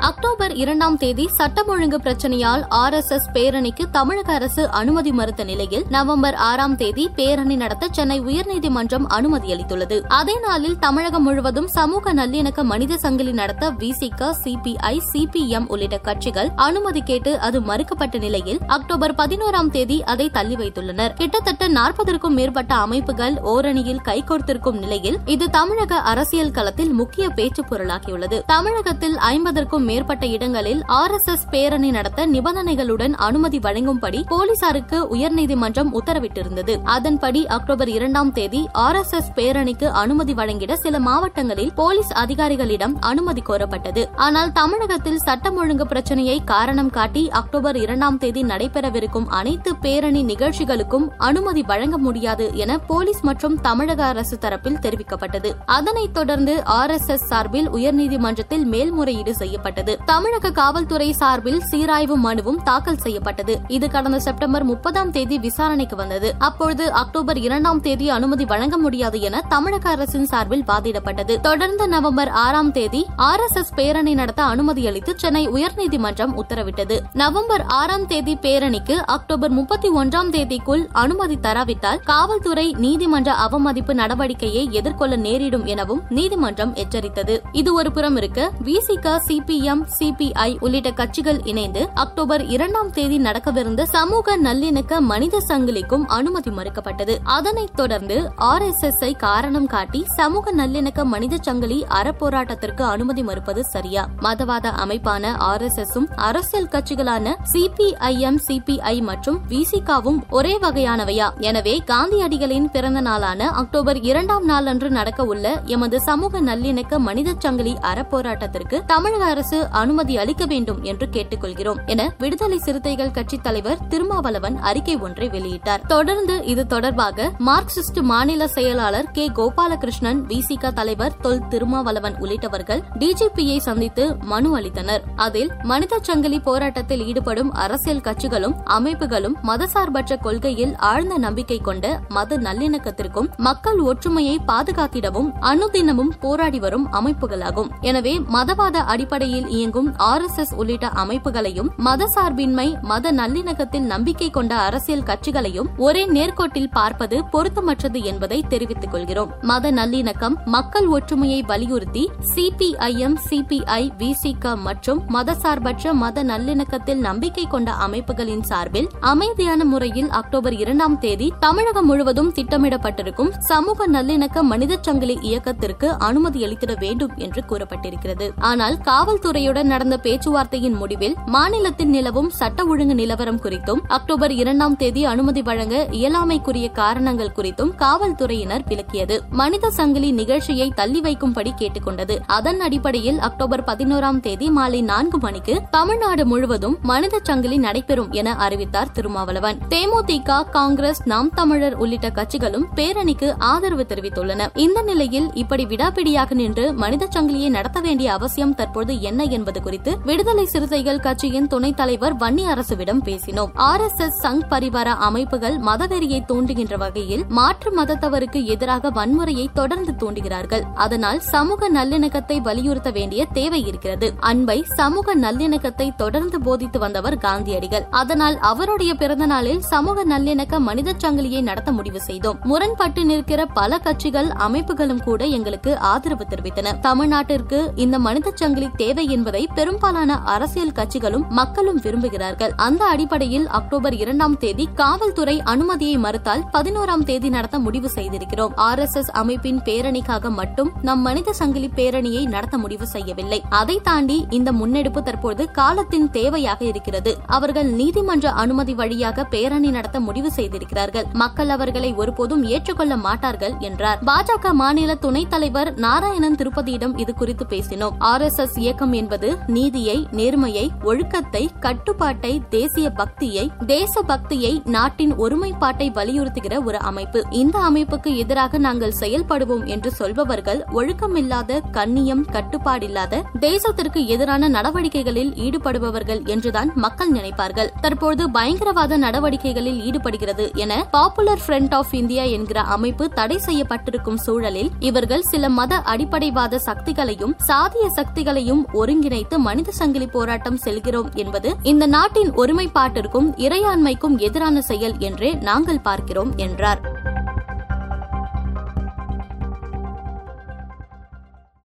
October இரண்டாம் தேதி சட்டம் ஒழுங்கு பிரச்சனையால் ஆர் எஸ் எஸ் பேரணிக்கு தமிழக அரசு அனுமதி மறுத்த நிலையில் நவம்பர் ஆறாம் தேதி பேரணி நடத்த சென்னை உயர்நீதிமன்றம் அனுமதி அளித்துள்ளது. அதே நாளில் தமிழகம் முழுவதும் சமூக நல்லிணக்க மனித சங்கிலி நடத்த விசிக சிபிஐ சிபிஎம் உள்ளிட்ட கட்சிகள் அனுமதி கேட்டு அது மறுக்கப்பட்ட நிலையில் அக்டோபர் பதினோராம் தேதி அதை தள்ளி வைத்துள்ளனர். கிட்டத்தட்ட நாற்பதற்கும் மேற்பட்ட அமைப்புகள் ஓரணியில் கைகோர்த்திருக்கும் நிலையில் இது தமிழக அரசியல் களத்தில் முக்கிய பேச்சு பொருளாகியுள்ளது. தமிழகத்தில் ஐம்பதற்கும் மேற்பட்ட இடங்களில் ஆர் எஸ் எஸ் பேரணி நடத்த நிபந்தனைகளுடன் அனுமதி வழங்கும்படி போலீசாருக்கு உயர்நீதிமன்றம் உத்தரவிட்டிருந்தது. அதன்படி அக்டோபர் இரண்டாம் தேதி ஆர் எஸ் எஸ் பேரணிக்கு அனுமதி வழங்கிட சில மாவட்டங்களில் போலீஸ் அதிகாரிகளிடம் அனுமதி கோரப்பட்டது. ஆனால் தமிழகத்தில் சட்டம் ஒழுங்கு பிரச்சனையை காரணம் காட்டி அக்டோபர் இரண்டாம் தேதி நடைபெறவிருக்கும் அனைத்து பேரணி நிகழ்ச்சிகளுக்கும் அனுமதி வழங்க முடியாது என போலீஸ் மற்றும் தமிழக அரசு தரப்பில் தெரிவிக்கப்பட்டது. அதனைத் தொடர்ந்து ஆர் எஸ் எஸ் சார்பில் உயர்நீதிமன்றத்தில் மேல்முறையீடு செய்யப்பட்டது. தமிழக காவல்துறை சார்பில் சீராய்வு மனுவும் தாக்கல் செய்யப்பட்டது. இது கடந்த செப்டம்பர் முப்பதாம் தேதி விசாரணைக்கு வந்தது. அப்பொழுது அக்டோபர் இரண்டாம் தேதி அனுமதி வழங்க முடியாது என தமிழக அரசின் சார்பில் வாதிடப்பட்டது. தொடர்ந்து நவம்பர் ஆறாம் தேதி ஆர் எஸ் எஸ் பேரணி நடத்த அனுமதி அளித்து சென்னை உயர்நீதிமன்றம் உத்தரவிட்டது. நவம்பர் ஆறாம் தேதி பேரணிக்கு அக்டோபர் முப்பத்தி ஒன்றாம் தேதிக்குள் அனுமதி தராவிட்டால் காவல்துறை நீதிமன்ற அவமதிப்பு நடவடிக்கையை எதிர்கொள்ள நேரிடும் எனவும் நீதிமன்றம் எச்சரித்தது. இது ஒரு புறம் இருக்க விசிக சிபிஎம் சிபிஐ உள்ளிட்ட கட்சிகள் இணைந்து அக்டோபர் இரண்டாம் தேதி நடக்கவிருந்த சமூக நல்லிணக்க மனித சங்கிலிக்கும் அனுமதி மறுக்கப்பட்டது. அதனைத் தொடர்ந்து ஆர் எஸ் எஸ் ஐ காரணம் காட்டி சமூக நல்லிணக்க மனித சங்கிலி அறப்போராட்டத்திற்கு அனுமதி மறுப்பது சரியா? மதவாத அமைப்பான ஆர் எஸ் எஸ் அரசியல் கட்சிகளான சிபிஐஎம் சிபிஐ மற்றும் விசிகாவும் ஒரே வகையானவையா? எனவே காந்தியடிகளின் பிறந்த நாளான அக்டோபர் இரண்டாம் நாள் அன்று நடக்க உள்ள எமது சமூக நல்லிணக்க மனித சங்கிலி அறப்போராட்டத்திற்கு தமிழக அரசு அனுமதி அளிக்க வேண்டும் என்று கேட்டுக்கொள்கிறோம் என விடுதலை சிறுத்தைகள் கட்சித் தலைவர் திருமாவளவன் அறிக்கை ஒன்றை வெளியிட்டார். தொடர்ந்து இது தொடர்பாக மார்க்சிஸ்ட் மாநில செயலாளர் கே கோபாலகிருஷ்ணன் விசிக தலைவர் தொல் திருமாவளவன் உள்ளிட்டவர்கள் டிஜிபியை சந்தித்து மனு அளித்தனர். அதில் மனித சங்கிலி போராட்டத்தில் ஈடுபடும் அரசியல் கட்சிகளும் அமைப்புகளும் மதசார்பற்ற கொள்கையில் ஆழ்ந்த நம்பிக்கை கொண்ட மத நல்லிணக்கத்திற்கும் மக்கள் ஒற்றுமையை பாதுகாத்திடவும் அனுதினமும் போராடி வரும் அமைப்புகளாகும். எனவே மதவாத அடிப்படையில் இயங்கும் ஆர் எஸ் எஸ் உள்ளிட்ட அமைப்புகளையும் மதசார்பின்மை மத நல்லிணக்கத்தில் நம்பிக்கை கொண்ட அரசியல் கட்சிகளையும் ஒரே நேர்கோட்டில் பார்ப்பது பொருத்தமற்றது என்பதை தெரிவித்துக் கொள்கிறோம். மத நல்லிணக்கம் மக்கள் ஒற்றுமையை வலியுறுத்தி சிபிஐஎம் சிபிஐ விசிக மற்றும் மதசார்பற்ற மத நல்லிணக்கத்தில் நம்பிக்கை கொண்ட அமைப்புகளின் சார்பில் அமைதியான முறையில் அக்டோபர் இரண்டாம் தேதி தமிழகம் முழுவதும் திட்டமிடப்பட்டிருக்கும் சமூக நல்லிணக்க மனித சங்கிலி இயக்கத்திற்கு அனுமதி அளித்திட வேண்டும் என்று கூறப்பட்டிருக்கிறது. ஆனால் காவல்துறை துறையுடன் நடந்த பேச்சுவார்த்தையின் முடிவில் மாநிலத்தில் நிலவும் சட்ட ஒழுங்கு நிலவரம் குறித்தும் அக்டோபர் இரண்டாம் தேதி அனுமதி வழங்க இயலாமைக்குரிய காரணங்கள் குறித்தும் காவல்துறையினர் விளக்கியது. மனித சங்கிலி நிகழ்ச்சியை தள்ளி வைக்கும்படி கேட்டுக்கொண்டது. அதன் அடிப்படையில் அக்டோபர் பதினோராம் தேதி மாலை நான்கு மணிக்கு தமிழ்நாடு முழுவதும் மனித சங்கிலி நடைபெறும் என அறிவித்தார் திருமாவளவன். தேமுதிக காங்கிரஸ் நாம் தமிழர் உள்ளிட்ட கட்சிகளும் பேரணிக்கு ஆதரவு தெரிவித்துள்ளன. இந்த நிலையில் இப்படி விடாபிடியாக நின்று மனித சங்கிலியை நடத்த வேண்டிய அவசியம் தற்போது என்ன என்பது குறித்து விடுதலை சிறுத்தைகள் கட்சியின் துணைத் தலைவர் வன்னி அரசுவிடம் பேசினோம். ஆர் எஸ் எஸ் சங் பரிவார அமைப்புகள் மதவெறியை தூண்டுகின்ற வகையில் மாற்று மதத்தவருக்கு எதிராக வன்முறையை தொடர்ந்து தூண்டுகிறார்கள். அதனால் சமூக நல்லிணக்கத்தை வலியுறுத்த வேண்டிய தேவை இருக்கிறது. அன்பை சமூக நல்லிணக்கத்தை தொடர்ந்து போதித்து வந்தவர் காந்தியடிகள். அதனால் அவருடைய பிறந்த நாளில் சமூக நல்லிணக்க மனித சங்கிலியை நடத்த முடிவு செய்தோம். முரண்பட்டு நிற்கிற பல கட்சிகள் அமைப்புகளும் கூட எங்களுக்கு ஆதரவு தெரிவித்தன. தமிழ்நாட்டிற்கு இந்த மனித சங்கிலி தேவை என்பதை பெரும்பாலான அரசியல் கட்சிகளும் மக்களும் விரும்புகிறார்கள். அந்த அடிப்படையில் அக்டோபர் இரண்டாம் தேதி காவல்துறை அனுமதியை மறுத்தால் பதினோராம் தேதி நடத்த முடிவு செய்திருக்கிறோம். ஆர் எஸ் எஸ் அமைப்பின் பேரணிக்காக மட்டும் நம் மனித சங்கிலி பேரணியை நடத்த முடிவு செய்யவில்லை. அதை தாண்டி இந்த முன்னெடுப்பு தற்போது காலத்தின் தேவையாக இருக்கிறது. அவர்கள் நீதிமன்ற அனுமதி வழியாக பேரணி நடத்த முடிவு செய்திருக்கிறார்கள். மக்கள் அவர்களை ஒருபோதும் ஏற்றுக்கொள்ள மாட்டார்கள் என்றார். பாஜக மாநில துணைத் தலைவர் நாராயணன் திருப்பதியிடம் இது குறித்து பேசினோம். ஆர் எஸ் எஸ் இயக்கம் என்பது நீதியை நேர்மையை ஒழுக்கத்தை கட்டுப்பாட்டை தேசிய பக்தியை தேச பக்தியை நாட்டின் ஒருமைப்பாட்டை வலியுறுத்துகிற ஒரு அமைப்பு. இந்த அமைப்புக்கு எதிராக நாங்கள் செயல்படுவோம் என்று சொல்பவர்கள் ஒழுக்கமில்லாத கண்ணியம் கட்டுப்பாடில்லாத தேசத்திற்கு எதிரான நடவடிக்கைகளில் ஈடுபடுபவர்கள் என்றுதான் மக்கள் நினைப்பார்கள். தற்போது பயங்கரவாத நடவடிக்கைகளில் ஈடுபடுகிறது என பாப்புலர் ஃப்ரண்ட் ஆஃப் இந்தியா என்கிற அமைப்பு தடை செய்யப்பட்டிருக்கும் சூழலில் இவர்கள் சில மத அடிப்படைவாத சக்திகளையும் சாதிய சக்திகளையும் ஒரு ஒருங்கிணைத்து மனித சங்கிலி போராட்டம் செல்கிறோம் என்பது இந்த நாட்டின் ஒருமைப்பாட்டிற்கும் இறையாண்மைக்கும் எதிரான செயல் என்றே நாங்கள் பார்க்கிறோம் என்றார்.